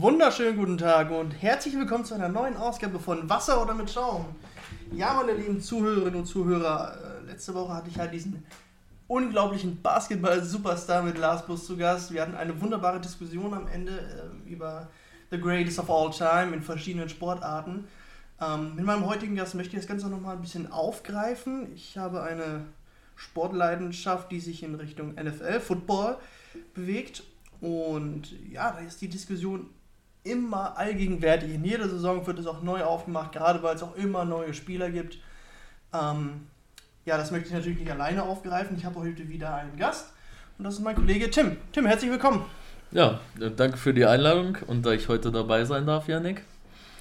wunderschönen guten Tag und herzlich willkommen zu einer neuen Ausgabe von Wasser oder mit Schaum. Ja, meine lieben Zuhörerinnen und Zuhörer, äh, letzte Woche hatte ich halt diesen unglaublichen Basketball-Superstar mit Lars Bus zu Gast. Wir hatten eine wunderbare Diskussion am Ende äh, über The Greatest of All Time in verschiedenen Sportarten. Ähm, mit meinem heutigen Gast möchte ich das Ganze nochmal ein bisschen aufgreifen. Ich habe eine Sportleidenschaft, die sich in Richtung NFL, Football bewegt. Und ja, da ist die Diskussion immer allgegenwärtig. In jeder Saison wird es auch neu aufgemacht, gerade weil es auch immer neue Spieler gibt. Ähm, ja, das möchte ich natürlich nicht alleine aufgreifen. Ich habe heute wieder einen Gast und das ist mein Kollege Tim. Tim, herzlich willkommen. Ja, danke für die Einladung und da ich heute dabei sein darf, Janik.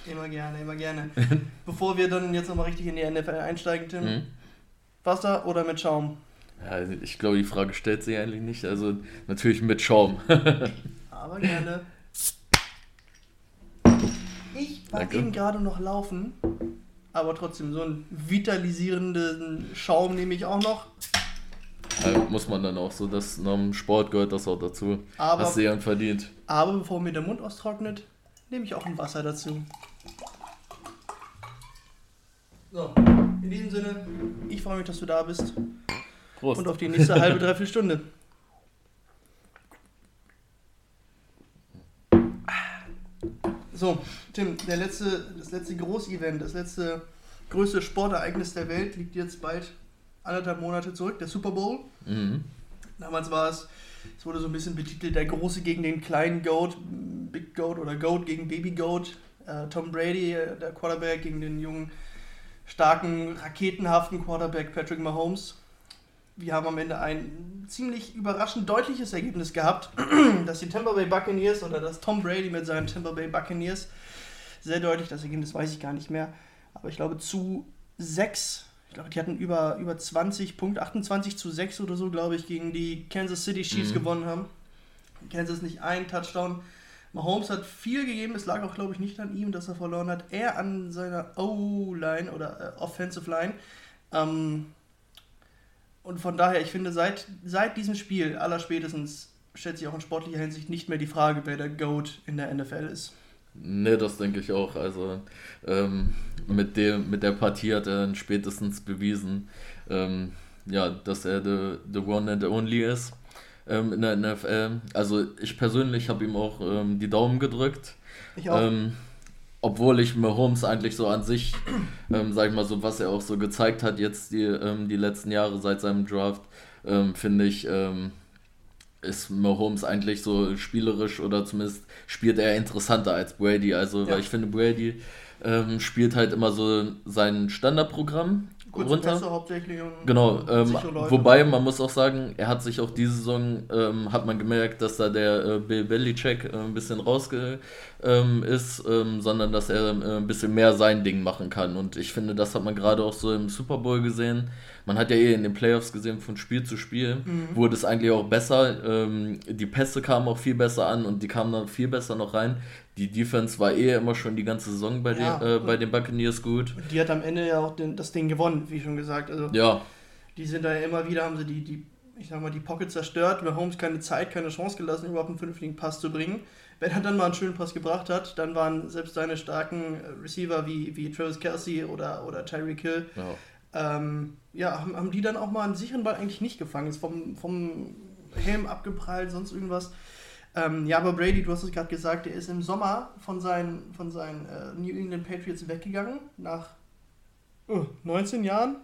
Immer gerne, immer gerne. Bevor wir dann jetzt nochmal richtig in die NFL einsteigen, Tim, mhm. Wasser oder mit Schaum? Ja, ich glaube, die Frage stellt sich eigentlich nicht. Also natürlich mit Schaum. Aber gerne. Ich war eben gerade noch laufen, aber trotzdem so einen vitalisierenden Schaum nehme ich auch noch. Ja, muss man dann auch so, dass nach dem Sport gehört das auch dazu. Aber, Hast du ja verdient. Aber bevor mir der Mund austrocknet, nehme ich auch ein Wasser dazu. So, in diesem Sinne, ich freue mich, dass du da bist. Prost. Und auf die nächste halbe, dreiviertel Stunde. So, Tim, der letzte, das letzte Großevent, das letzte größte Sportereignis der Welt liegt jetzt bald anderthalb Monate zurück, der Super Bowl. Mhm. Damals war es, es wurde so ein bisschen betitelt, der Große gegen den kleinen Goat, Big Goat oder Goat gegen Baby Goat. Äh, Tom Brady, der Quarterback, gegen den jungen, starken, raketenhaften Quarterback Patrick Mahomes wir haben am Ende ein ziemlich überraschend deutliches Ergebnis gehabt, dass die Tampa Bay Buccaneers oder dass Tom Brady mit seinen Tampa Bay Buccaneers sehr deutlich, das Ergebnis weiß ich gar nicht mehr, aber ich glaube zu 6, ich glaube, die hatten über, über 20 Punkte, 28 zu 6 oder so, glaube ich, gegen die Kansas City Chiefs mhm. gewonnen haben. Kansas nicht ein Touchdown. Mahomes hat viel gegeben, es lag auch, glaube ich, nicht an ihm, dass er verloren hat, eher an seiner O-Line oder äh, Offensive Line. Ähm, und von daher, ich finde, seit, seit diesem Spiel, allerspätestens, stellt sich auch in sportlicher Hinsicht nicht mehr die Frage, wer der GOAT in der NFL ist. Ne, das denke ich auch. Also ähm, mit, dem, mit der Partie hat er spätestens bewiesen, ähm, ja, dass er the, the one and the only ist ähm, in der NFL. Also ich persönlich habe ihm auch ähm, die Daumen gedrückt. Ich auch. Obwohl ich Mahomes eigentlich so an sich, ähm, sag ich mal so, was er auch so gezeigt hat jetzt die, ähm, die letzten Jahre seit seinem Draft, ähm, finde ich, ähm, ist Mahomes eigentlich so spielerisch oder zumindest spielt er interessanter als Brady. Also, ja. weil ich finde, Brady ähm, spielt halt immer so sein Standardprogramm Kurze runter. Pässe hauptsächlich genau, ähm, wobei man muss auch sagen, er hat sich auch diese Saison, ähm, hat man gemerkt, dass da der äh, Bill Belichick äh, ein bisschen rausge ähm, ist, ähm, sondern dass er äh, ein bisschen mehr sein Ding machen kann. Und ich finde, das hat man gerade auch so im Super Bowl gesehen. Man hat ja eh in den Playoffs gesehen, von Spiel zu Spiel mhm. wurde es eigentlich auch besser. Ähm, die Pässe kamen auch viel besser an und die kamen dann viel besser noch rein. Die Defense war eh immer schon die ganze Saison bei, ja, den, äh, bei den Buccaneers gut. Die hat am Ende ja auch den, das Ding gewonnen, wie schon gesagt. Also ja. Die sind da ja immer wieder, haben sie die, die ich sag mal, die Pocket zerstört, Mahomes keine Zeit, keine Chance gelassen, überhaupt einen vernünftigen Pass zu bringen. Wenn er dann mal einen schönen Pass gebracht hat, dann waren selbst seine starken Receiver wie, wie Travis Kelsey oder, oder Tyreek Hill, ja, ähm, ja haben, haben die dann auch mal einen sicheren Ball eigentlich nicht gefangen. Ist vom, vom Helm abgeprallt, sonst irgendwas. Ähm, ja, aber Brady, du hast es gerade gesagt, er ist im Sommer von seinen, von seinen äh, New England Patriots weggegangen, nach uh, 19 Jahren.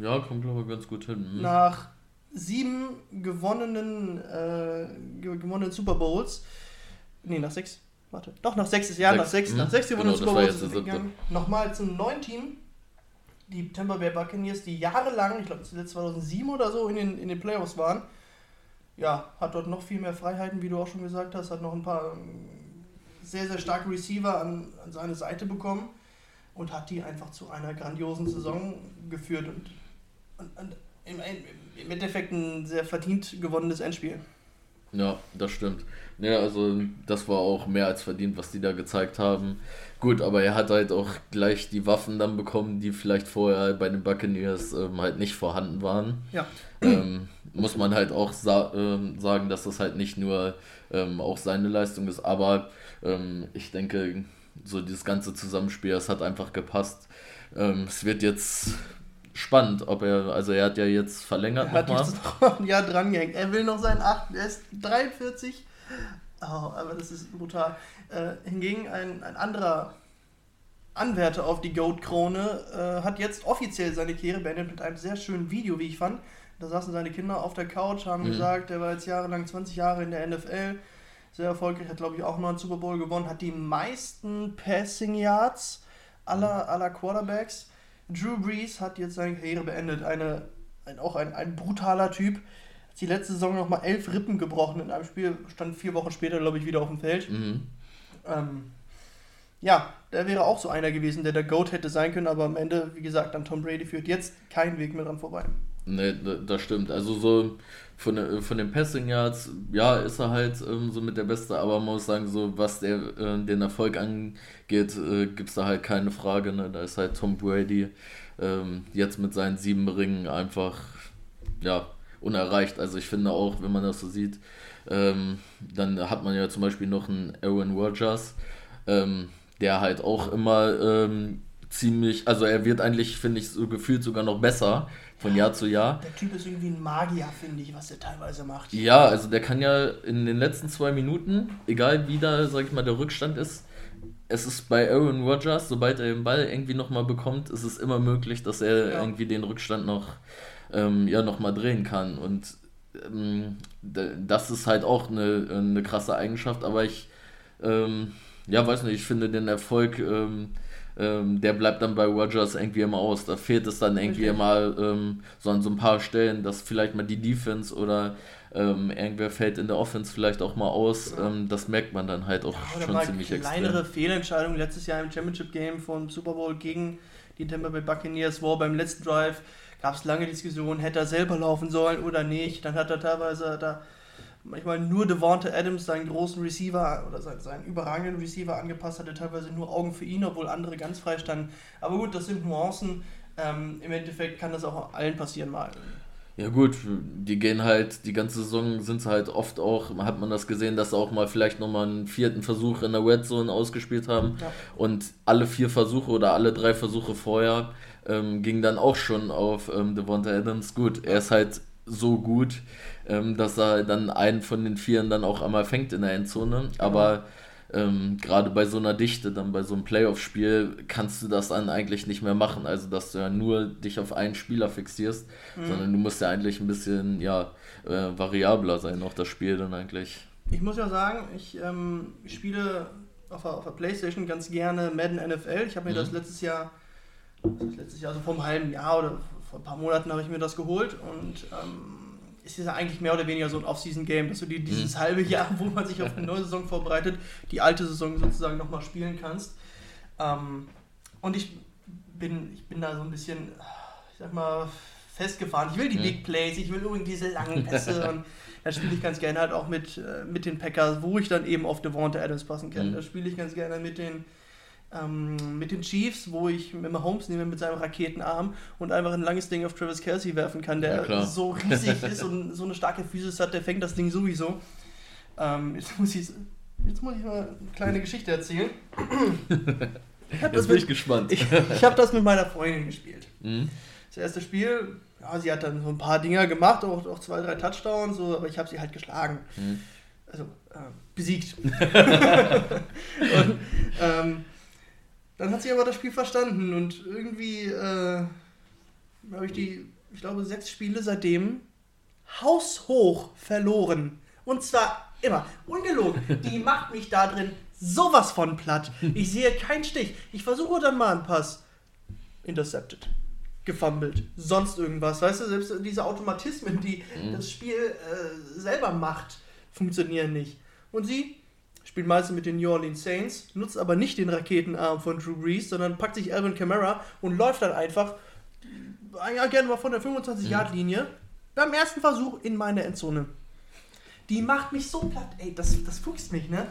Ja, kommt glaube ich ganz gut hin. Mhm. Nach sieben gewonnenen, äh, gewonnenen Super Bowls. Nee, nach sechs. Warte. Doch, nach sechs Jahren, nach sechs, mhm. nach sechs gewonnenen genau, Super Bowls ist er gegangen. Nochmal zum neuen Team. Die Tampa Bay Buccaneers, die jahrelang, ich glaube 2007 oder so, in den, in den Playoffs waren ja, hat dort noch viel mehr Freiheiten, wie du auch schon gesagt hast, hat noch ein paar ähm, sehr, sehr starke Receiver an, an seine Seite bekommen und hat die einfach zu einer grandiosen Saison geführt und, und, und im, im, Endeffekt ein sehr verdient gewonnenes Endspiel. Ja, das stimmt. Ja, also das war auch mehr als verdient, was die da gezeigt haben. Gut, aber er hat halt auch gleich die Waffen dann bekommen, die vielleicht vorher bei den Buccaneers ähm, halt nicht vorhanden waren. Ja. Ähm, muss man halt auch sa ähm, sagen, dass das halt nicht nur ähm, auch seine Leistung ist, aber ähm, ich denke, so dieses ganze Zusammenspiel, es hat einfach gepasst. Ähm, es wird jetzt spannend, ob er, also er hat ja jetzt verlängert er hat nochmal. jetzt noch ein Jahr drangehängt. Er will noch seinen 8, er ist 43. Oh, aber das ist brutal. Äh, hingegen ein, ein anderer Anwärter auf die Goat-Krone äh, hat jetzt offiziell seine Karriere beendet mit einem sehr schönen Video, wie ich fand. Da saßen seine Kinder auf der Couch, haben mhm. gesagt, er war jetzt jahrelang 20 Jahre in der NFL, sehr erfolgreich, hat glaube ich auch noch einen Super Bowl gewonnen, hat die meisten Passing Yards aller, aller Quarterbacks. Drew Brees hat jetzt seine Karriere beendet, eine, ein, auch ein, ein brutaler Typ. Hat die letzte Saison nochmal elf Rippen gebrochen in einem Spiel, stand vier Wochen später, glaube ich, wieder auf dem Feld. Mhm. Ähm, ja, der wäre auch so einer gewesen, der der Goat hätte sein können, aber am Ende, wie gesagt, an Tom Brady führt jetzt kein Weg mehr dran vorbei. Ne, das stimmt. Also so von, von den Passing Yards, ja, ist er halt ähm, so mit der Beste, aber man muss sagen, so was der, äh, den Erfolg angeht, äh, gibt es da halt keine Frage. Ne? Da ist halt Tom Brady ähm, jetzt mit seinen sieben Ringen einfach, ja, unerreicht. Also ich finde auch, wenn man das so sieht, ähm, dann hat man ja zum Beispiel noch einen Aaron Rodgers, ähm, der halt auch immer ähm, ziemlich, also er wird eigentlich, finde ich, so gefühlt sogar noch besser von Jahr zu Jahr. Der Typ ist irgendwie ein Magier, finde ich, was er teilweise macht. Ja, also der kann ja in den letzten zwei Minuten, egal wie da, sag ich mal, der Rückstand ist, es ist bei Aaron Rodgers, sobald er den Ball irgendwie nochmal bekommt, ist es immer möglich, dass er ja. irgendwie den Rückstand noch, ähm, ja, nochmal drehen kann. Und ähm, das ist halt auch eine, eine krasse Eigenschaft, aber ich, ähm, ja, weiß nicht, ich finde den Erfolg ähm, der bleibt dann bei Rogers irgendwie immer aus. Da fehlt es dann irgendwie okay. immer ähm, so an so ein paar Stellen, dass vielleicht mal die Defense oder ähm, irgendwer fällt in der Offense vielleicht auch mal aus. Ja. Ähm, das merkt man dann halt auch ja, schon ziemlich extrem. Kleinere Fehlentscheidung letztes Jahr im Championship Game vom Super Bowl gegen die Tampa Bay Buccaneers war beim letzten Drive gab es lange Diskussionen, hätte er selber laufen sollen oder nicht. Dann hat er teilweise da manchmal nur Devonta Adams seinen großen Receiver oder seinen, seinen überragenden Receiver angepasst hatte, teilweise nur Augen für ihn, obwohl andere ganz frei standen. Aber gut, das sind Nuancen. Ähm, Im Endeffekt kann das auch allen passieren mal. Ja gut, die gehen halt, die ganze Saison sind sie halt oft auch, hat man das gesehen, dass sie auch mal vielleicht nochmal einen vierten Versuch in der Red Zone ausgespielt haben. Ja. Und alle vier Versuche oder alle drei Versuche vorher ähm, gingen dann auch schon auf ähm, Devonta Adams. Gut, er ist halt so gut, ähm, dass er dann einen von den Vieren dann auch einmal fängt in der Endzone. Aber ähm, gerade bei so einer Dichte, dann bei so einem Playoff-Spiel, kannst du das dann eigentlich nicht mehr machen. Also, dass du ja nur dich auf einen Spieler fixierst, mhm. sondern du musst ja eigentlich ein bisschen ja, äh, variabler sein, auch das Spiel dann eigentlich. Ich muss ja sagen, ich ähm, spiele auf der, auf der Playstation ganz gerne Madden NFL. Ich habe mir mhm. das letztes Jahr, das letztes Jahr, also vor einem halben Jahr oder vor ein paar Monaten habe ich mir das geholt und ähm, ist ja eigentlich mehr oder weniger so ein Off-Season-Game, dass du dir dieses mhm. halbe Jahr, wo man sich auf eine neue Saison vorbereitet, die alte Saison sozusagen nochmal spielen kannst. Ähm, und ich bin, ich bin da so ein bisschen, ich sag mal, festgefahren. Ich will die mhm. Big Plays, ich will unbedingt diese langen Pässe und da spiele ich ganz gerne halt auch mit, äh, mit den Packers, wo ich dann eben auf Devonta Adams passen kann. Mhm. Da spiele ich ganz gerne mit den ähm, mit den Chiefs, wo ich mit Mahomes nehme mit seinem Raketenarm und einfach ein langes Ding auf Travis Kelsey werfen kann, der ja, so riesig ist und so eine starke Physis hat, der fängt das Ding sowieso. Ähm, jetzt, muss ich, jetzt muss ich mal eine kleine Geschichte erzählen. Ich jetzt bin mit, ich gespannt. Ich, ich habe das mit meiner Freundin gespielt. Mhm. Das erste Spiel, ja, sie hat dann so ein paar Dinger gemacht, auch, auch zwei, drei Touchdowns, so, aber ich habe sie halt geschlagen. Mhm. Also äh, besiegt. und, ähm, dann hat sie aber das Spiel verstanden und irgendwie äh, habe ich die, ich glaube, sechs Spiele seitdem haushoch verloren. Und zwar immer. Ungelogen. Die macht mich da drin sowas von platt. Ich sehe keinen Stich. Ich versuche dann mal einen Pass. Intercepted. Gefummelt. Sonst irgendwas. Weißt du, selbst diese Automatismen, die mhm. das Spiel äh, selber macht, funktionieren nicht. Und sie spielt meistens mit den New Orleans Saints, nutzt aber nicht den Raketenarm von Drew Brees, sondern packt sich Alvin Kamara und läuft dann einfach ja, gerne mal von der 25-Yard-Linie beim ersten Versuch in meine Endzone. die macht mich so platt. Ey, das, das fuchst mich, ne?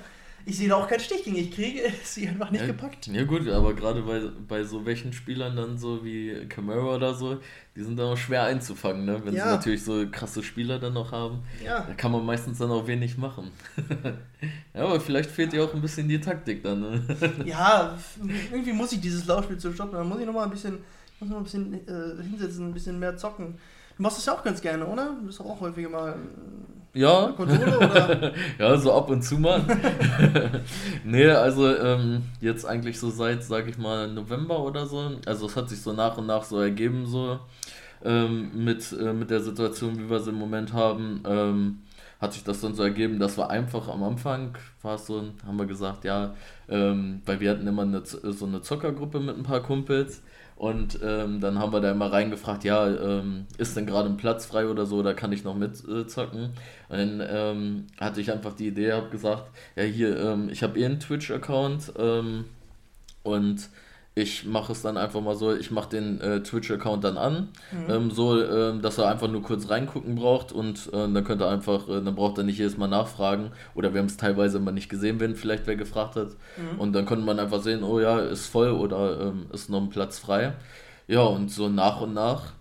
Ich sehe da auch keinen Stich gegen. Ich kriege sie einfach nicht ja, gepackt. Ja gut, aber gerade bei, bei so welchen Spielern dann so wie Camara oder so, die sind dann auch schwer einzufangen, ne? Wenn ja. sie natürlich so krasse Spieler dann noch haben, ja. da kann man meistens dann auch wenig machen. ja, aber vielleicht fehlt dir auch ein bisschen die Taktik dann, ne? ja, irgendwie muss ich dieses Laufspiel zu stoppen. Dann muss ich nochmal ein bisschen, muss noch ein bisschen äh, hinsetzen, ein bisschen mehr zocken. Du machst das ja auch ganz gerne, oder? Du bist auch häufiger mal ja. Konsole oder? ja, so ab und zu mal. nee, also ähm, jetzt eigentlich so seit, sag ich mal, November oder so. Also es hat sich so nach und nach so ergeben, so ähm, mit, äh, mit der Situation, wie wir sie im Moment haben. Ähm, hat sich das dann so ergeben, dass wir einfach am Anfang, war es so, haben wir gesagt, ja, ähm, weil wir hatten immer eine, so eine Zockergruppe mit ein paar Kumpels und ähm, dann haben wir da immer reingefragt, ja, ähm, ist denn gerade ein Platz frei oder so, da kann ich noch mitzocken. Äh, und dann ähm, hatte ich einfach die Idee, habe gesagt, ja hier, ähm, ich habe eh einen Twitch-Account ähm, und ich mache es dann einfach mal so, ich mache den äh, Twitch-Account dann an, mhm. ähm, so, äh, dass er einfach nur kurz reingucken braucht und äh, dann könnte er einfach, äh, dann braucht er nicht jedes Mal nachfragen oder wir haben es teilweise immer nicht gesehen, wenn vielleicht wer gefragt hat mhm. und dann konnte man einfach sehen, oh ja, ist voll oder ähm, ist noch ein Platz frei. Ja, und so nach und nach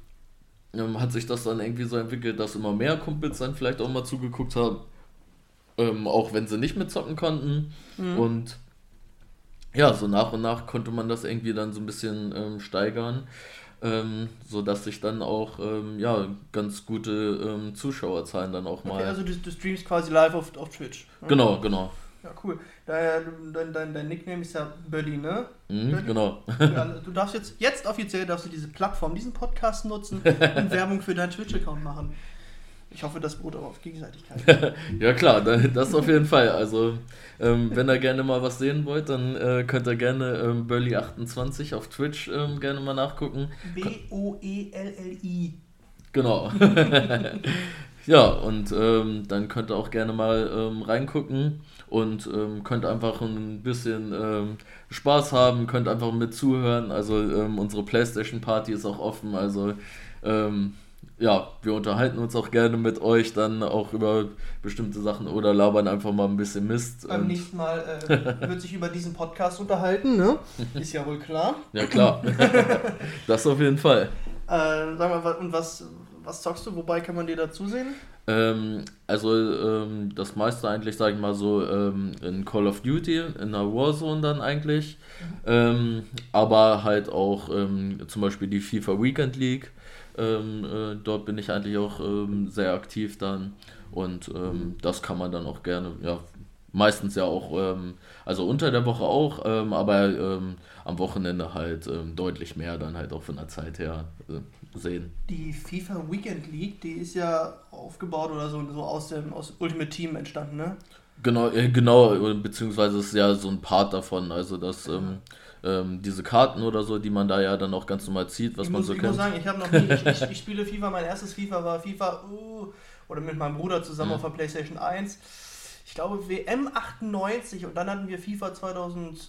ähm, hat sich das dann irgendwie so entwickelt, dass immer mehr Kumpels dann vielleicht auch mal zugeguckt haben, ähm, auch wenn sie nicht mitzocken konnten mhm. und ja, so nach und nach konnte man das irgendwie dann so ein bisschen ähm, steigern, ähm, sodass sich dann auch ähm, ja, ganz gute ähm, Zuschauerzahlen dann auch mal. Okay, also du, du streamst quasi live auf, auf Twitch. Genau, genau. Ja, cool. Dein, dein, dein, dein Nickname ist ja Berlin, ne? Mhm, Berlin. Genau. Du darfst jetzt, jetzt offiziell darfst du diese Plattform, diesen Podcast nutzen und Werbung für deinen Twitch-Account machen. Ich hoffe, das beruht auch auf Gegenseitigkeit. ja klar, das auf jeden Fall. Also ähm, wenn ihr gerne mal was sehen wollt, dann äh, könnt ihr gerne ähm, Burley28 auf Twitch ähm, gerne mal nachgucken. B-O-E-L-L-I. Genau. ja, und ähm, dann könnt ihr auch gerne mal ähm, reingucken und ähm, könnt einfach ein bisschen Spaß haben, könnt einfach mit zuhören. Also unsere PlayStation Party ist auch offen, also ähm, ja, wir unterhalten uns auch gerne mit euch dann auch über bestimmte Sachen oder labern einfach mal ein bisschen Mist. Beim nächsten Mal äh, wird sich über diesen Podcast unterhalten, ne? Ist ja wohl klar. ja, klar. das auf jeden Fall. Äh, sag mal, und was, was zockst du? Wobei kann man dir da zusehen? Ähm, also ähm, das meiste eigentlich, sag ich mal so, ähm, in Call of Duty, in der Warzone dann eigentlich. Mhm. aber halt auch ähm, zum Beispiel die FIFA Weekend League. Ähm, äh, dort bin ich eigentlich auch ähm, sehr aktiv dann und ähm, das kann man dann auch gerne, ja, meistens ja auch, ähm, also unter der Woche auch, ähm, aber ähm, am Wochenende halt deutlich mehr dann halt auch von der Zeit her äh, sehen. Die FIFA Weekend League, die ist ja aufgebaut oder so, so aus dem aus Ultimate Team entstanden, ne? Genau, äh, genau, beziehungsweise ist ja so ein Part davon, also das ähm, ähm, diese Karten oder so, die man da ja dann auch ganz normal zieht, was ich man muss, so ich kennt. Ich muss sagen, ich habe noch nie, ich, ich, ich, spiele FIFA, mein erstes FIFA war FIFA, uh, oder mit meinem Bruder zusammen mhm. auf der Playstation 1. Ich glaube WM 98 und dann hatten wir FIFA 2001,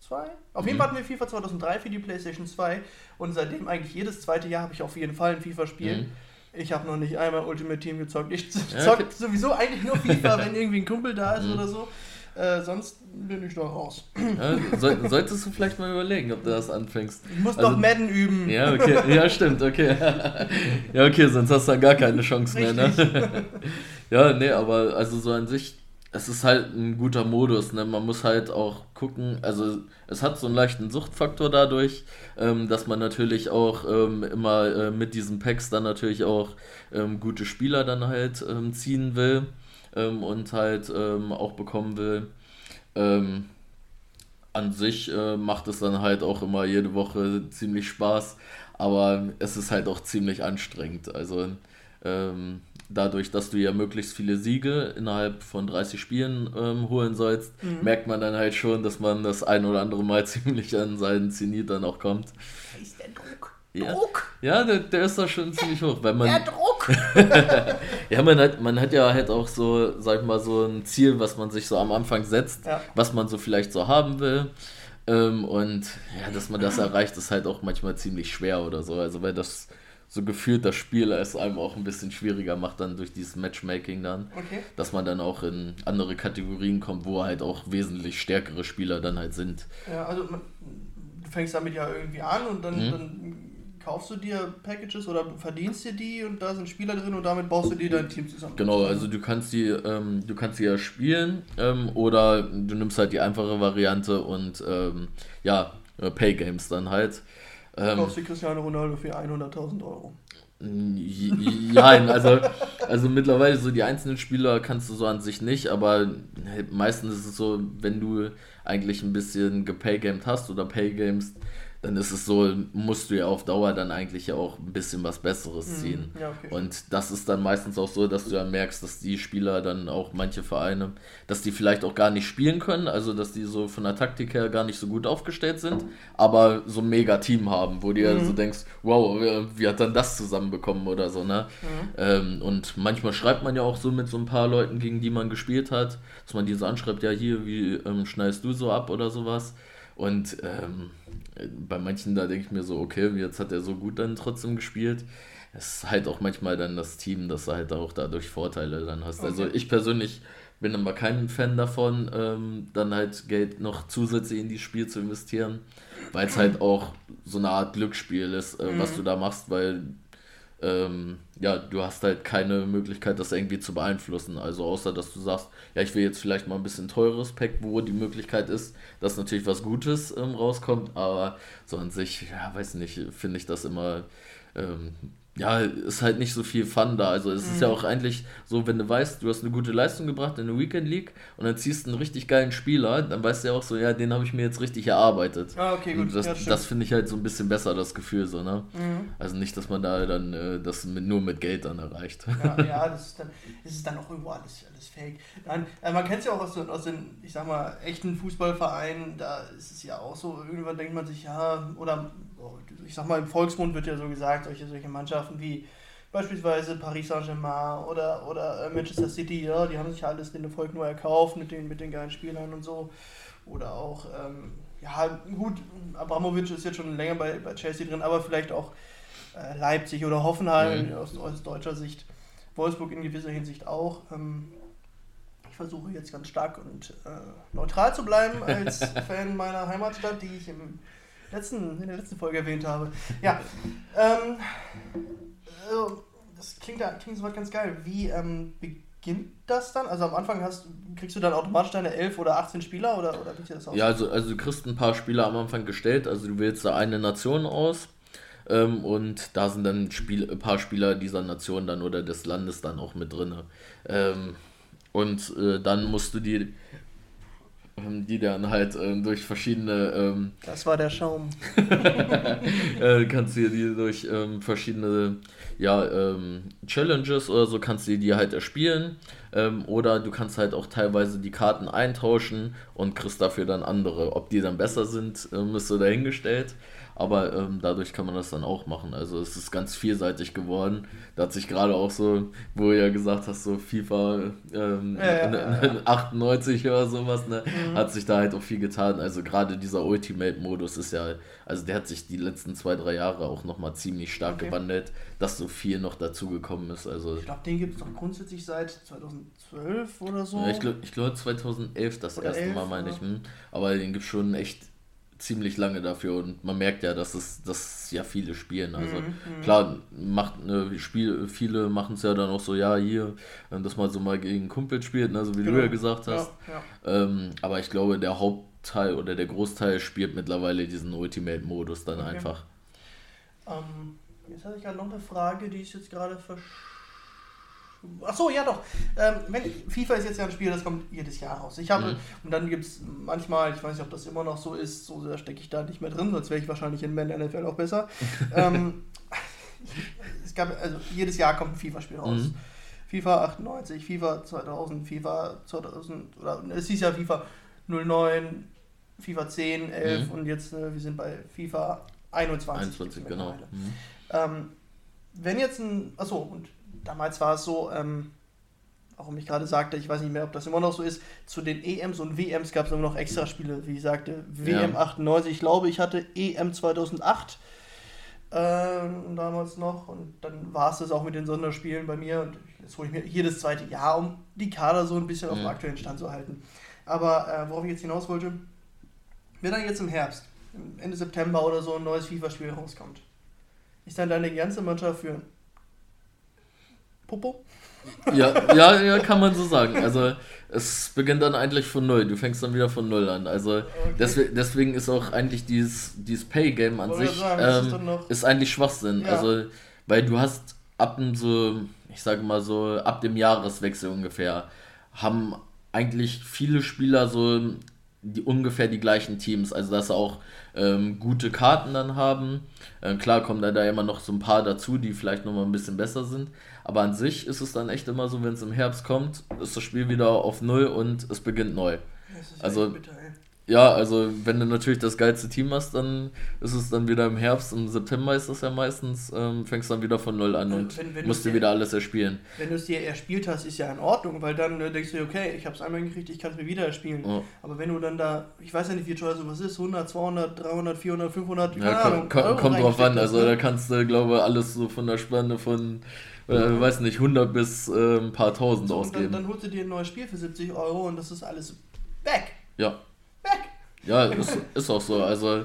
2? Auf jeden mhm. Fall hatten wir FIFA 2003 für die Playstation 2 und seitdem eigentlich jedes zweite Jahr habe ich auf jeden Fall ein FIFA-Spiel. Mhm. Ich habe noch nicht einmal Ultimate Team gezockt. Ich zock ja, sowieso eigentlich nur FIFA, wenn irgendwie ein Kumpel da ist mhm. oder so. Äh, sonst bin ich doch raus. Ja, soll, solltest du vielleicht mal überlegen, ob du das anfängst. Ich muss also, doch Madden üben. Ja, okay. Ja, stimmt, okay. Ja, okay, sonst hast du dann gar keine Chance mehr, ne? Ja, nee, aber also so an sich, es ist halt ein guter Modus, ne? Man muss halt auch gucken, also es hat so einen leichten Suchtfaktor dadurch, ähm, dass man natürlich auch ähm, immer äh, mit diesen Packs dann natürlich auch ähm, gute Spieler dann halt ähm, ziehen will ähm, und halt ähm, auch bekommen will. An sich äh, macht es dann halt auch immer jede Woche ziemlich Spaß, aber es ist halt auch ziemlich anstrengend. Also ähm, dadurch, dass du ja möglichst viele Siege innerhalb von 30 Spielen ähm, holen sollst, mhm. merkt man dann halt schon, dass man das ein oder andere Mal ziemlich an seinen Zenit dann auch kommt. Was ist der Druck? Ja. Druck? Ja, der, der ist da schon ziemlich hoch. Weil man, der Druck! ja, man hat, man hat ja halt auch so, sag ich mal, so ein Ziel, was man sich so am Anfang setzt, ja. was man so vielleicht so haben will. Ähm, und ja, dass man das erreicht, ist halt auch manchmal ziemlich schwer oder so. Also, weil das so gefühlt das Spiel es einem auch ein bisschen schwieriger macht dann durch dieses Matchmaking dann. Okay. Dass man dann auch in andere Kategorien kommt, wo halt auch wesentlich stärkere Spieler dann halt sind. Ja, also man, du fängst damit ja irgendwie an und dann, mhm. dann kaufst du dir Packages oder verdienst dir die und da sind Spieler drin und damit baust du dir dein Team zusammen. Genau, also du kannst die, ähm, du kannst die ja spielen ähm, oder du nimmst halt die einfache Variante und ähm, ja, äh, Pay Games dann halt. Ähm, du kaufst die Cristiano Ronaldo für 100.000 Euro. Ja, also, also mittlerweile so die einzelnen Spieler kannst du so an sich nicht, aber meistens ist es so, wenn du eigentlich ein bisschen gepaygamed hast oder paygamest, dann ist es so, musst du ja auf Dauer dann eigentlich ja auch ein bisschen was Besseres mhm. ziehen. Ja, okay. Und das ist dann meistens auch so, dass du dann merkst, dass die Spieler dann auch manche Vereine, dass die vielleicht auch gar nicht spielen können, also dass die so von der Taktik her gar nicht so gut aufgestellt sind, aber so ein mega Team haben, wo du mhm. so denkst, wow, wie hat dann das zusammenbekommen oder so, ne? Mhm. Ähm, und manchmal schreibt man ja auch so mit so ein paar Leuten, gegen die man gespielt hat, dass man diese anschreibt, ja hier, wie ähm, schneidest du so ab oder sowas. Und ähm, bei manchen da denke ich mir so, okay, jetzt hat er so gut dann trotzdem gespielt. Es ist halt auch manchmal dann das Team, dass du halt auch dadurch Vorteile dann hast. Also okay. Also ich persönlich bin aber kein Fan davon, ähm, dann halt Geld noch zusätzlich in dieses Spiel zu investieren, weil es halt auch so eine Art Glücksspiel ist, äh, mhm. was du da machst, weil ähm, ja, du hast halt keine Möglichkeit, das irgendwie zu beeinflussen. Also außer, dass du sagst, ja, ich will jetzt vielleicht mal ein bisschen teures Pack, wo die Möglichkeit ist, dass natürlich was Gutes ähm, rauskommt, aber so an sich, ja, weiß nicht, finde ich das immer ähm, ja, ist halt nicht so viel Fun da. Also es mhm. ist ja mhm. auch eigentlich so, wenn du weißt, du hast eine gute Leistung gebracht in der Weekend League und dann ziehst du einen richtig geilen Spieler, dann weißt du ja auch so, ja, den habe ich mir jetzt richtig erarbeitet. Ah, okay, gut. Und das, ja, das finde ich halt so ein bisschen besser, das Gefühl so, ne? Mhm. Also nicht, dass man da dann äh, das mit, nur mit Geld dann erreicht. Ja, ja das ist dann, ist es dann auch irgendwo alles, alles fake. Nein, äh, man kennt es ja auch aus, den, aus den, ich sag mal, echten Fußballvereinen, da ist es ja auch so, irgendwann denkt man sich, ja, oder ich sag mal, im Volksmund wird ja so gesagt, solche, solche Mannschaften wie beispielsweise Paris Saint-Germain oder, oder äh, Manchester City, ja, die haben sich alles den Erfolg nur erkauft mit den, mit den geilen Spielern und so. Oder auch, ähm, ja, gut, Abramovic ist jetzt schon länger bei, bei Chelsea drin, aber vielleicht auch äh, Leipzig oder Hoffenheim mhm. aus, aus deutscher Sicht. Wolfsburg in gewisser Hinsicht auch. Ähm, versuche jetzt ganz stark und äh, neutral zu bleiben als Fan meiner Heimatstadt, die ich im letzten, in der letzten Folge erwähnt habe. Ja, ähm, äh, das klingt, klingt soweit ganz geil. Wie ähm, beginnt das dann? Also am Anfang hast, kriegst du dann automatisch deine 11 oder 18 Spieler oder, oder wie das aus? Ja, also, also du kriegst ein paar Spieler am Anfang gestellt, also du wählst da eine Nation aus. Ähm, und da sind dann Spiel, ein paar Spieler dieser Nation dann oder des Landes dann auch mit drin. Ähm, und äh, dann musst du die die dann halt ähm, durch verschiedene. Ähm, das war der Schaum. äh, kannst du die durch ähm, verschiedene ja, ähm, Challenges oder so kannst du die halt erspielen. Ähm, oder du kannst halt auch teilweise die Karten eintauschen und kriegst dafür dann andere. Ob die dann besser sind, äh, ist so dahingestellt. Aber ähm, dadurch kann man das dann auch machen. Also es ist ganz vielseitig geworden. Da hat sich gerade auch so, wo du ja gesagt hast, so FIFA ähm, ja, ja, ja. 98 oder sowas, ne, mhm. hat sich da halt auch viel getan. Also gerade dieser Ultimate-Modus ist ja, also der hat sich die letzten zwei, drei Jahre auch nochmal ziemlich stark okay. gewandelt, dass so viel noch dazugekommen ist. Also, ich glaube, den gibt es doch grundsätzlich seit 2012 oder so. Ja, ich glaube ich glaub 2011 das oder erste 11, Mal, meine ich. Hm. Aber den gibt es schon echt ziemlich lange dafür und man merkt ja, dass es dass ja viele spielen. Also mhm, mhm. klar, macht ne, Spiel, viele machen es ja dann auch so, ja, hier, dass man so mal gegen Kumpel spielt, ne, so wie genau. du ja gesagt hast. Ja, ja. Ähm, aber ich glaube, der Hauptteil oder der Großteil spielt mittlerweile diesen Ultimate-Modus dann okay. einfach. Ähm, jetzt hatte ich gerade noch eine Frage, die ist jetzt gerade verschwunden Achso, ja doch. Ähm, wenn, FIFA ist jetzt ja ein Spiel, das kommt jedes Jahr raus. Ich habe, mhm. und dann gibt es manchmal, ich weiß nicht, ob das immer noch so ist, so sehr stecke ich da nicht mehr drin, sonst wäre ich wahrscheinlich in Men NFL auch besser. ähm, es gab, also jedes Jahr kommt ein FIFA-Spiel raus. Mhm. FIFA 98, FIFA 2000, FIFA 2000, oder es hieß ja FIFA 09, FIFA 10, 11 mhm. und jetzt, äh, wir sind bei FIFA 21. 21, genau. Mhm. Ähm, wenn jetzt ein, achso, und damals war es so, ähm, warum ich gerade sagte, ich weiß nicht mehr, ob das immer noch so ist, zu den EMs und WMs gab es immer noch extra Spiele, wie ich sagte, WM ja. 98, ich glaube, ich hatte EM 2008, äh, damals noch. Und dann war es das auch mit den Sonderspielen bei mir. Und jetzt hole ich mir jedes zweite Jahr, um die Kader so ein bisschen auf dem aktuellen Stand zu halten. Aber äh, worauf ich jetzt hinaus wollte, wenn dann jetzt im Herbst, Ende September oder so ein neues FIFA-Spiel rauskommt, ist dann deine ganze Mannschaft für Popo? Ja, ja, ja, kann man so sagen. Also es beginnt dann eigentlich von null. Du fängst dann wieder von null an. Also okay. deswegen, deswegen ist auch eigentlich dieses, dieses Pay-Game an sich sagen, ähm, ist, ist, eigentlich Schwachsinn. Ja. Also, weil du hast ab dem so, ich sage mal so, ab dem Jahreswechsel ungefähr, haben eigentlich viele Spieler so die, ungefähr die gleichen Teams. Also dass sie auch ähm, gute Karten dann haben. Äh, klar kommen da, da immer noch so ein paar dazu, die vielleicht nochmal ein bisschen besser sind. Aber an sich ist es dann echt immer so, wenn es im Herbst kommt, ist das Spiel wieder auf Null und es beginnt neu. also bitter, ja, also wenn du natürlich das geilste Team hast, dann ist es dann wieder im Herbst, im September ist das ja meistens, ähm, fängst dann wieder von Null an und wenn, wenn musst dir wieder alles erspielen. Wenn du es dir erspielt hast, ist ja in Ordnung, weil dann äh, denkst du, okay, ich habe es einmal gekriegt, ich kann es mir wieder erspielen. Oh. Aber wenn du dann da, ich weiß ja nicht, wie teuer sowas ist, 100, 200, 300, 400, 500, keine ja, Ahnung. Komm, kommt drauf an, also ne? da kannst du, glaube ich, alles so von der Spanne von äh, weiß nicht, 100 bis äh, ein paar tausend so, ausgeben. Dann, dann holst du dir ein neues Spiel für 70 Euro und das ist alles weg. Ja. Weg. Ja, ist, ist auch so. Also,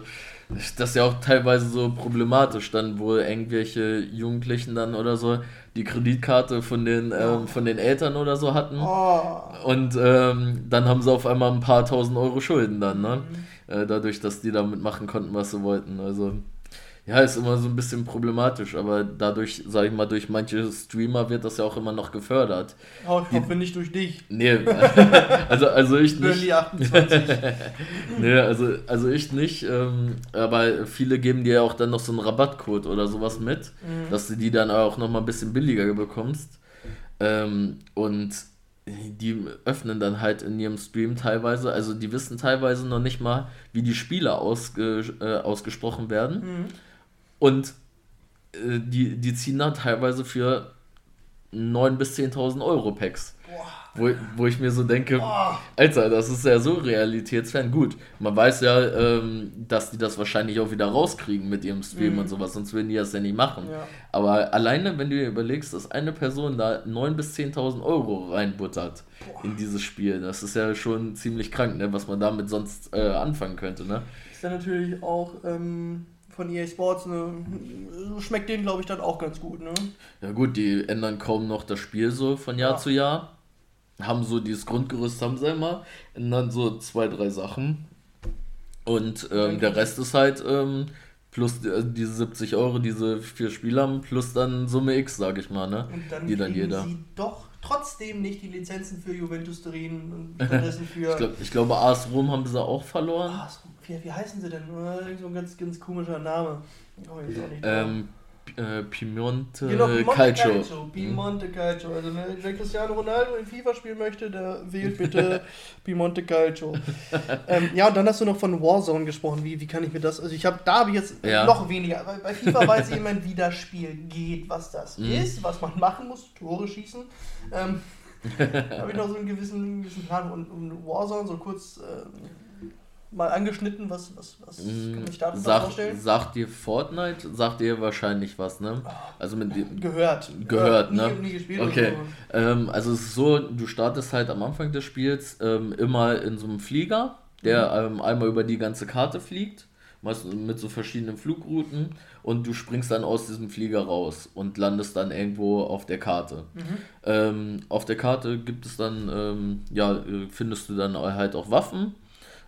das ist ja auch teilweise so problematisch, dann, wo irgendwelche Jugendlichen dann oder so die Kreditkarte von den, ähm, von den Eltern oder so hatten. Oh. Und ähm, dann haben sie auf einmal ein paar tausend Euro Schulden dann, ne? Mhm. Äh, dadurch, dass die damit machen konnten, was sie wollten. Also. Ja, ist immer so ein bisschen problematisch, aber dadurch, sage ich mal, durch manche Streamer wird das ja auch immer noch gefördert. Oh, ich hoffe nicht durch dich. Nee, also, also ich nicht. 28. nee, also, also ich nicht, ähm, aber viele geben dir ja auch dann noch so einen Rabattcode oder sowas mit, mhm. dass du die dann auch noch mal ein bisschen billiger bekommst. Ähm, und die öffnen dann halt in ihrem Stream teilweise, also die wissen teilweise noch nicht mal, wie die Spiele ausge, äh, ausgesprochen werden. Mhm und äh, die, die ziehen da teilweise für 9.000 bis 10.000 Euro Packs. Wo, wo ich mir so denke, Boah. Alter, das ist ja so realitätsfern. Gut, man weiß ja, ähm, dass die das wahrscheinlich auch wieder rauskriegen mit ihrem Stream mhm. und sowas, sonst würden die das ja nicht machen. Ja. Aber alleine, wenn du dir überlegst, dass eine Person da 9.000 bis 10.000 Euro reinbuttert Boah. in dieses Spiel, das ist ja schon ziemlich krank, ne, was man damit sonst äh, anfangen könnte. Ne? Ist ja natürlich auch. Ähm von EA Sports, ne, schmeckt denen, glaube ich, dann auch ganz gut. Ne? Ja gut, die ändern kaum noch das Spiel so von Jahr ja. zu Jahr. Haben so dieses Grundgerüst, haben sie immer, ändern so zwei, drei Sachen. Und ähm, der Rest ist halt ähm, plus die, also diese 70 Euro, diese vier Spiele haben, plus dann Summe X, sage ich mal, ne? Und dann die dann jeder. Sie doch trotzdem nicht die Lizenzen für Juventus Turin und stattdessen für. ich, glaub, ich glaube, AS Rom haben sie auch verloren. AS Rom wie, wie heißen sie denn? So ein ganz, ganz komischer Name. Oh, ähm, äh, Piemonte, genau, Piemonte Calcio. Calcio. Mhm. Piemonte Calcio. Also wer Cristiano Ronaldo in FIFA spielen möchte, der wählt bitte Piemonte Calcio. ähm, ja, und dann hast du noch von Warzone gesprochen. Wie, wie kann ich mir das... Also ich habe da habe ich jetzt ja. noch weniger. Bei, bei FIFA weiß ich immer, wie das Spiel geht, was das mhm. ist, was man machen muss, Tore schießen. Ähm, habe ich noch so einen gewissen, gewissen Plan. Und, und Warzone, so kurz... Äh, mal angeschnitten, was, was, was mm, kann ich da Sag, vorstellen? Sagt dir Fortnite, sagt dir wahrscheinlich was, ne? Also mit dem, gehört. Gehört, ja, ne? Nie, nie gespielt okay. So. Ähm, also es ist so, du startest halt am Anfang des Spiels ähm, immer in so einem Flieger, der mhm. ähm, einmal über die ganze Karte fliegt, mit so verschiedenen Flugrouten und du springst dann aus diesem Flieger raus und landest dann irgendwo auf der Karte. Mhm. Ähm, auf der Karte gibt es dann, ähm, ja, äh, findest du dann halt auch Waffen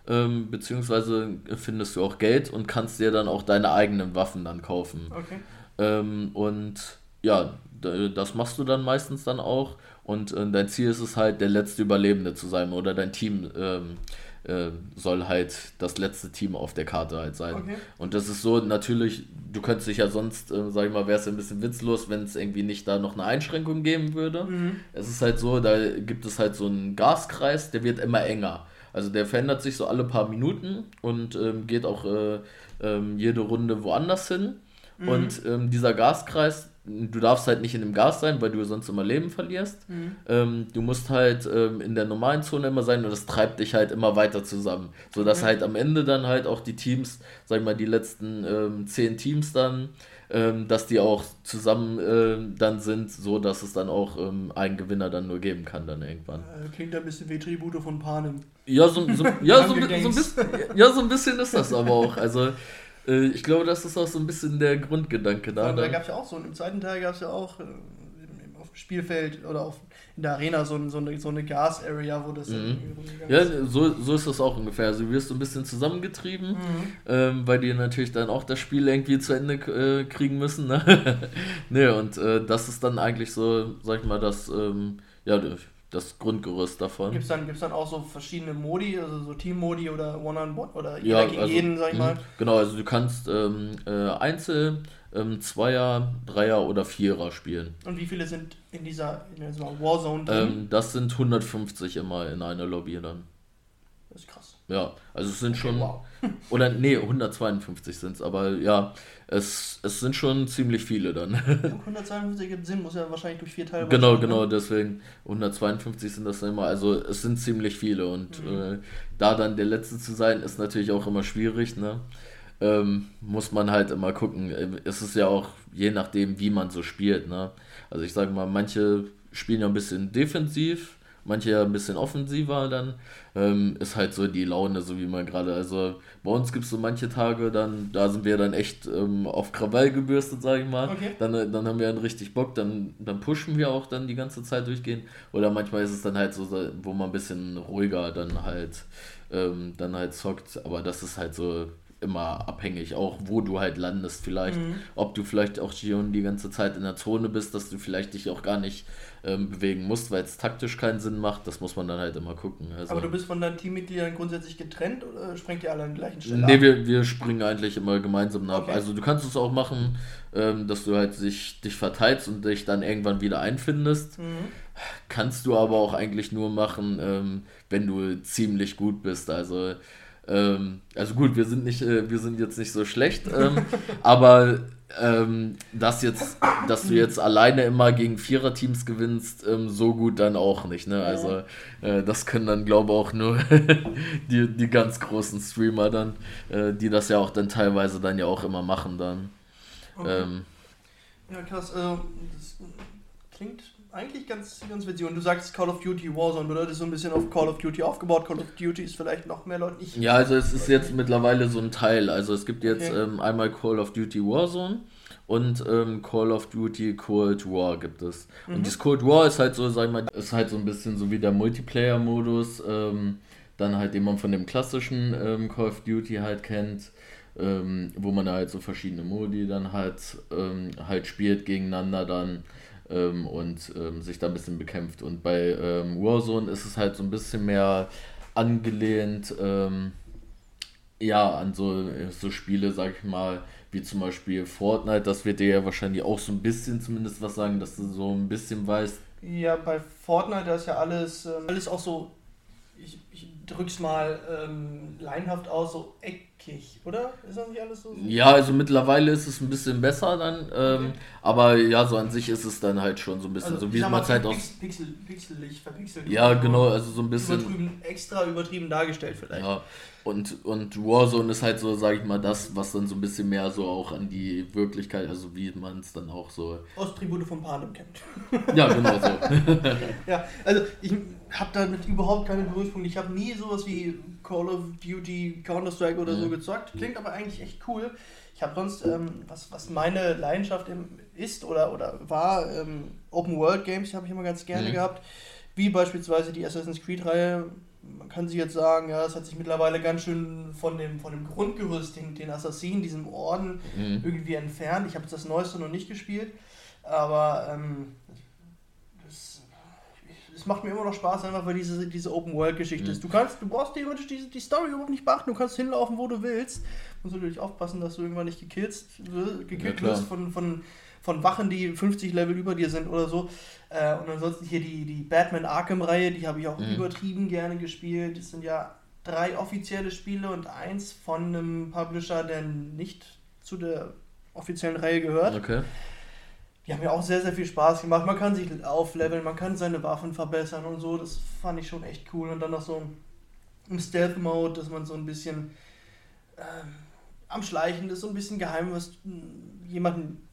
ähm, beziehungsweise findest du auch Geld und kannst dir dann auch deine eigenen Waffen dann kaufen. Okay. Ähm, und ja, das machst du dann meistens dann auch und äh, dein Ziel ist es halt, der letzte Überlebende zu sein oder dein Team ähm, äh, soll halt das letzte Team auf der Karte halt sein. Okay. Und das ist so, natürlich, du könntest dich ja sonst, äh, sag ich mal, wäre es ein bisschen witzlos, wenn es irgendwie nicht da noch eine Einschränkung geben würde. Mhm. Es ist halt so, da gibt es halt so einen Gaskreis, der wird immer enger. Also der verändert sich so alle paar Minuten und ähm, geht auch äh, ähm, jede Runde woanders hin. Mhm. Und ähm, dieser Gaskreis, du darfst halt nicht in dem Gas sein, weil du sonst immer Leben verlierst. Mhm. Ähm, du musst halt ähm, in der normalen Zone immer sein und das treibt dich halt immer weiter zusammen. Sodass mhm. halt am Ende dann halt auch die Teams, sag ich mal, die letzten ähm, zehn Teams dann ähm, dass die auch zusammen äh, dann sind, so dass es dann auch ähm, einen Gewinner dann nur geben kann dann irgendwann. Äh, klingt ein bisschen wie Tribute von Panem. Ja, so, so, ja, so, so, ein bisschen, ja, so ein bisschen ist das aber auch. Also äh, ich glaube, das ist auch so ein bisschen der Grundgedanke da. da gab es ja auch so, im zweiten Teil gab es ja auch äh, auf dem Spielfeld oder auf in der Arena so, so eine, so eine Gas-Area, wo das mhm. Ja, so, so ist das auch ungefähr. Also du wirst ein bisschen zusammengetrieben, mhm. ähm, weil die natürlich dann auch das Spiel irgendwie zu Ende äh, kriegen müssen. Ne? ne, und äh, das ist dann eigentlich so, sag ich mal, das, ähm, ja, das Grundgerüst davon. Gibt es dann, gibt's dann auch so verschiedene Modi, also so Team-Modi oder One-on-One oder jeder ja, gegen also, jeden, sag ich mal? Mhm. Genau, also du kannst ähm, äh, Einzel ähm, Zweier, Dreier oder Vierer spielen. Und wie viele sind in dieser, in dieser Warzone drin? Ähm, das sind 150 immer in einer Lobby dann. Das ist krass. Ja, also es sind okay, schon. Wow. oder nee, 152 sind es, aber ja, es, es sind schon ziemlich viele dann. 152 gibt Sinn, muss ja wahrscheinlich durch vier Teile. Genau, genau, ne? deswegen 152 sind das dann immer. Also es sind ziemlich viele und mhm. äh, da dann der Letzte zu sein, ist natürlich auch immer schwierig, ne? Ähm, muss man halt immer gucken. Es ist ja auch je nachdem, wie man so spielt. Ne? Also ich sage mal, manche spielen ja ein bisschen defensiv, manche ja ein bisschen offensiver dann. Ähm, ist halt so die Laune, so wie man gerade. Also bei uns gibt es so manche Tage, dann, da sind wir dann echt ähm, auf Krawall gebürstet, sage ich mal. Okay. Dann, dann haben wir dann richtig Bock, dann, dann pushen wir auch dann die ganze Zeit durchgehen. Oder manchmal ist es dann halt so, wo man ein bisschen ruhiger dann halt ähm, dann halt zockt. Aber das ist halt so immer abhängig, auch wo du halt landest vielleicht. Mhm. Ob du vielleicht auch schon die ganze Zeit in der Zone bist, dass du vielleicht dich auch gar nicht ähm, bewegen musst, weil es taktisch keinen Sinn macht. Das muss man dann halt immer gucken. Also, Aber du bist von deinen Teammitgliedern grundsätzlich getrennt oder springt ihr alle an der gleichen Stelle Nee, wir, wir springen eigentlich immer gemeinsam ab. Okay. Also du kannst es auch machen, ähm, dass du halt dich, dich verteilst und dich dann irgendwann wieder einfindest. Mhm. Kannst du aber auch eigentlich nur machen, ähm, wenn du ziemlich gut bist. Also ähm, also gut, wir sind nicht, äh, wir sind jetzt nicht so schlecht, ähm, aber ähm, dass jetzt, dass du jetzt alleine immer gegen Viererteams gewinnst, ähm, so gut dann auch nicht. Ne? Also äh, das können dann glaube ich auch nur die, die ganz großen Streamer dann, äh, die das ja auch dann teilweise dann ja auch immer machen dann. Okay. Ähm, ja krass, also das klingt eigentlich ganz, ganz witzig. Und du sagst Call of Duty Warzone, bedeutet so ein bisschen auf Call of Duty aufgebaut. Call of Duty ist vielleicht noch mehr Leute nicht. Ja, also es ist jetzt mittlerweile so ein Teil. Also es gibt jetzt okay. ähm, einmal Call of Duty Warzone und ähm, Call of Duty Cold War gibt es. Mhm. Und dieses Cold War ist halt so, sag ich mal, ist halt so ein bisschen so wie der Multiplayer-Modus. Ähm, dann halt, den man von dem klassischen ähm, Call of Duty halt kennt. Ähm, wo man halt so verschiedene Modi dann halt, ähm, halt spielt gegeneinander dann ähm, und ähm, sich da ein bisschen bekämpft. Und bei ähm, Warzone ist es halt so ein bisschen mehr angelehnt, ähm, ja, an so, so Spiele, sag ich mal, wie zum Beispiel Fortnite. Das wird dir ja wahrscheinlich auch so ein bisschen zumindest was sagen, dass du so ein bisschen weißt. Ja, bei Fortnite da ist ja alles, ähm, alles auch so, ich, ich drück's mal ähm, leinhaft aus, so eckig, oder? Ist das nicht alles so? Ja, also mittlerweile ist es ein bisschen besser dann, ähm, okay. aber ja, so an sich ist es dann halt schon so ein bisschen, also, so wie es mal Zeit aus. Pixel, pixelig, verpixelt. Ja, genau, also so ein bisschen. Übertrieben, extra übertrieben dargestellt vielleicht. Ja, und, und Warzone ist halt so, sag ich mal, das, was dann so ein bisschen mehr so auch an die Wirklichkeit, also wie man es dann auch so. Aus Tribute von Panem kennt. Ja, genau so. ja, also ich habe damit überhaupt keine Berührungspunkte. Ich habe nie sowas wie Call of Duty, Counter-Strike oder mhm. so gezockt. Klingt aber eigentlich echt cool. Ich habe sonst, ähm, was, was meine Leidenschaft ist oder, oder war, ähm, Open World Games habe ich immer ganz gerne mhm. gehabt. Wie beispielsweise die Assassin's Creed-Reihe man kann sich jetzt sagen, ja, es hat sich mittlerweile ganz schön von dem, von dem Grundgerüst, den, den Assassinen, diesem Orden, mhm. irgendwie entfernt. Ich habe jetzt das Neueste noch nicht gespielt, aber ähm, das, es macht mir immer noch Spaß, einfach weil diese, diese Open-World-Geschichte mhm. ist. Du kannst, du brauchst theoretisch die, die Story überhaupt nicht beachten, du kannst hinlaufen, wo du willst. Musst natürlich aufpassen, dass du irgendwann nicht gekillt, gekillt ja, wirst von, von von Wachen, die 50 Level über dir sind oder so. Äh, und ansonsten hier die, die Batman Arkham-Reihe, die habe ich auch mhm. übertrieben gerne gespielt. Das sind ja drei offizielle Spiele und eins von einem Publisher, der nicht zu der offiziellen Reihe gehört. Okay. Die haben mir auch sehr, sehr viel Spaß gemacht. Man kann sich aufleveln, man kann seine Waffen verbessern und so. Das fand ich schon echt cool. Und dann noch so im Stealth-Mode, dass man so ein bisschen ähm, am Schleichen ist, so ein bisschen geheim, was jemanden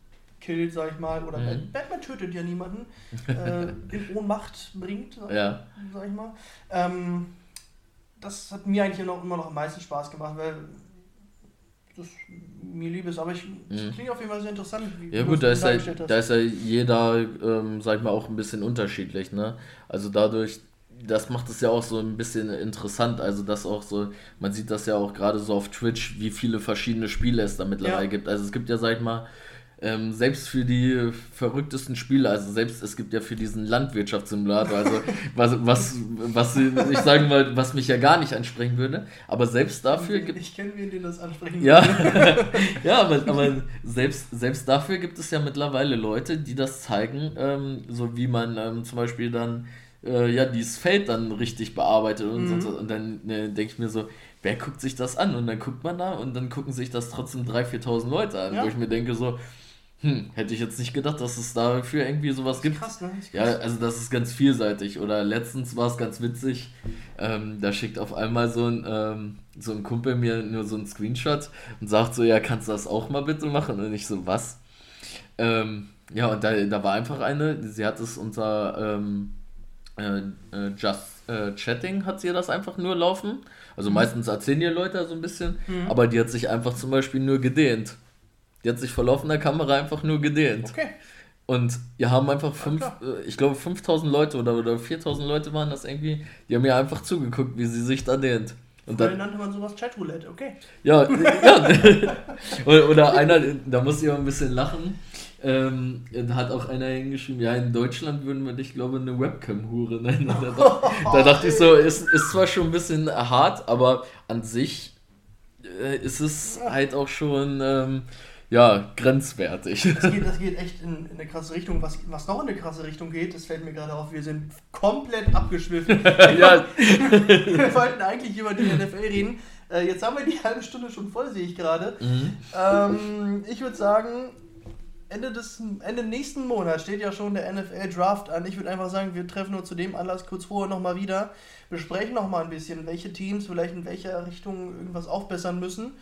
killt, sag ich mal, oder mhm. Batman tötet ja niemanden, äh, in Ohnmacht bringt, sag, ja. sag ich mal. Ähm, das hat mir eigentlich noch, immer noch am meisten Spaß gemacht, weil das mir lieb ist, aber ich, mhm. klingt auf jeden Fall sehr interessant. Ja gut, da ist ja, da ist ja jeder, ähm, sag ich mal, auch ein bisschen unterschiedlich, ne? Also dadurch, das macht es ja auch so ein bisschen interessant, also das auch so, man sieht das ja auch gerade so auf Twitch, wie viele verschiedene Spiele es da mittlerweile ja. gibt. Also es gibt ja, sag ich mal, ähm, selbst für die verrücktesten Spiele, also selbst es gibt ja für diesen Landwirtschaftssimulator, also was, was, was ich sagen mal, was mich ja gar nicht ansprechen würde, aber selbst dafür gibt Ich kenne wen, den das ansprechen ja, ja, aber, aber selbst, selbst dafür gibt es ja mittlerweile Leute, die das zeigen, ähm, so wie man ähm, zum Beispiel dann äh, ja dieses Feld dann richtig bearbeitet und mhm. so. Und dann äh, denke ich mir so, wer guckt sich das an? Und dann guckt man da und dann gucken sich das trotzdem 3.000, 4.000 Leute an, ja. wo ich mir denke so, hm, hätte ich jetzt nicht gedacht, dass es dafür irgendwie sowas gibt. Krass, ne? Ja, also das ist ganz vielseitig. Oder letztens war es ganz witzig, ähm, da schickt auf einmal so ein, ähm, so ein Kumpel mir nur so einen Screenshot und sagt so, ja, kannst du das auch mal bitte machen? Und ich so, was? Ähm, ja, und da, da war einfach eine, sie hat es unter ähm, äh, äh, Just äh, Chatting, hat sie das einfach nur laufen. Also mhm. meistens erzählen die Leute so ein bisschen, mhm. aber die hat sich einfach zum Beispiel nur gedehnt. Die hat sich vor laufender Kamera einfach nur gedehnt. Okay. Und wir haben einfach fünf, äh, ich glaube 5000 Leute oder, oder 4000 Leute waren das irgendwie, die haben mir einfach zugeguckt, wie sie sich da dehnt. Und dann nannte man sowas Chatroulette, okay. Ja, ja. oder, oder einer, da muss ich auch ein bisschen lachen, ähm, da hat auch einer hingeschrieben, ja, in Deutschland würden wir dich, glaube ich, eine Webcam-Hure nennen. Da, dachte, da dachte ich so, ist, ist zwar schon ein bisschen hart, aber an sich äh, ist es halt auch schon... Ähm, ja, grenzwertig. Das geht, das geht echt in, in, eine krasse Richtung. Was, was noch in eine krasse Richtung geht, das fällt mir gerade auf, wir sind komplett abgeschwiffen. ja. wir wollten eigentlich über die NFL reden. Äh, jetzt haben wir die halbe Stunde schon voll, sehe ich gerade. Mhm. Ähm, ich würde sagen, Ende, des, Ende nächsten Monats steht ja schon der NFL Draft an. Ich würde einfach sagen, wir treffen uns zu dem Anlass kurz vorher nochmal wieder, besprechen nochmal ein bisschen, welche Teams vielleicht in welcher Richtung irgendwas aufbessern müssen,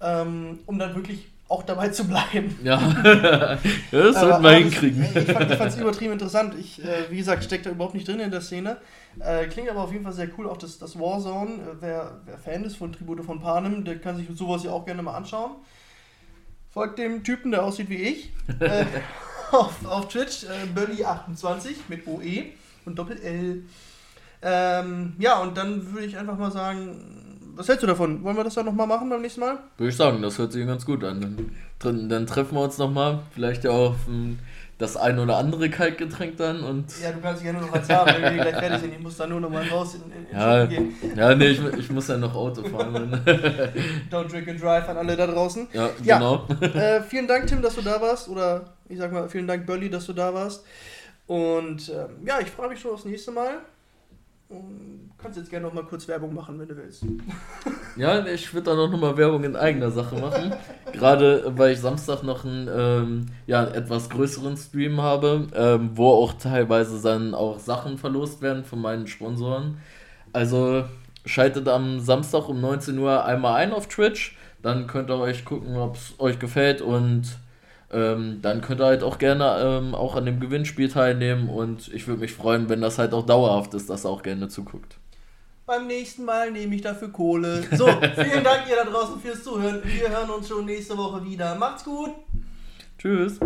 ähm, um dann wirklich auch dabei zu bleiben. Ja, das sollten wir hinkriegen. Ich, ich fand es übertrieben interessant. Ich, äh, wie gesagt, stecke da überhaupt nicht drin in der Szene. Äh, klingt aber auf jeden Fall sehr cool, auch das, das Warzone. Äh, wer, wer Fan ist von Tribute von Panem, der kann sich sowas ja auch gerne mal anschauen. Folgt dem Typen, der aussieht wie ich, äh, auf, auf Twitch, äh, Burly28 mit OE und Doppel-L. Ähm, ja, und dann würde ich einfach mal sagen, was hältst du davon? Wollen wir das dann nochmal machen beim nächsten Mal? Würde ich sagen, das hört sich ganz gut an. Dann, dann treffen wir uns nochmal, vielleicht ja auch das ein oder andere Kaltgetränk dann und. Ja, du kannst gerne noch eins haben, wenn wir gleich fertig sind. Ich muss dann nur noch mal raus in, in, in ja, gehen. Ja, nee, ich, ich muss ja noch Auto fahren. Don't drink and drive an alle da draußen. Ja, ja genau. Äh, vielen Dank, Tim, dass du da warst. Oder ich sag mal, vielen Dank, Bölli, dass du da warst. Und ähm, ja, ich freue mich schon aufs nächste Mal. Und kannst jetzt gerne noch mal kurz Werbung machen, wenn du willst. Ja, ich würde da noch mal Werbung in eigener Sache machen. Gerade weil ich Samstag noch einen ähm, ja, etwas größeren Stream habe, ähm, wo auch teilweise dann auch Sachen verlost werden von meinen Sponsoren. Also schaltet am Samstag um 19 Uhr einmal ein auf Twitch. Dann könnt ihr euch gucken, ob es euch gefällt und ähm, dann könnt ihr halt auch gerne ähm, auch an dem Gewinnspiel teilnehmen und ich würde mich freuen, wenn das halt auch dauerhaft ist, dass ihr auch gerne zuguckt. Beim nächsten Mal nehme ich dafür Kohle. So, vielen Dank ihr da draußen fürs Zuhören. Wir hören uns schon nächste Woche wieder. Macht's gut. Tschüss.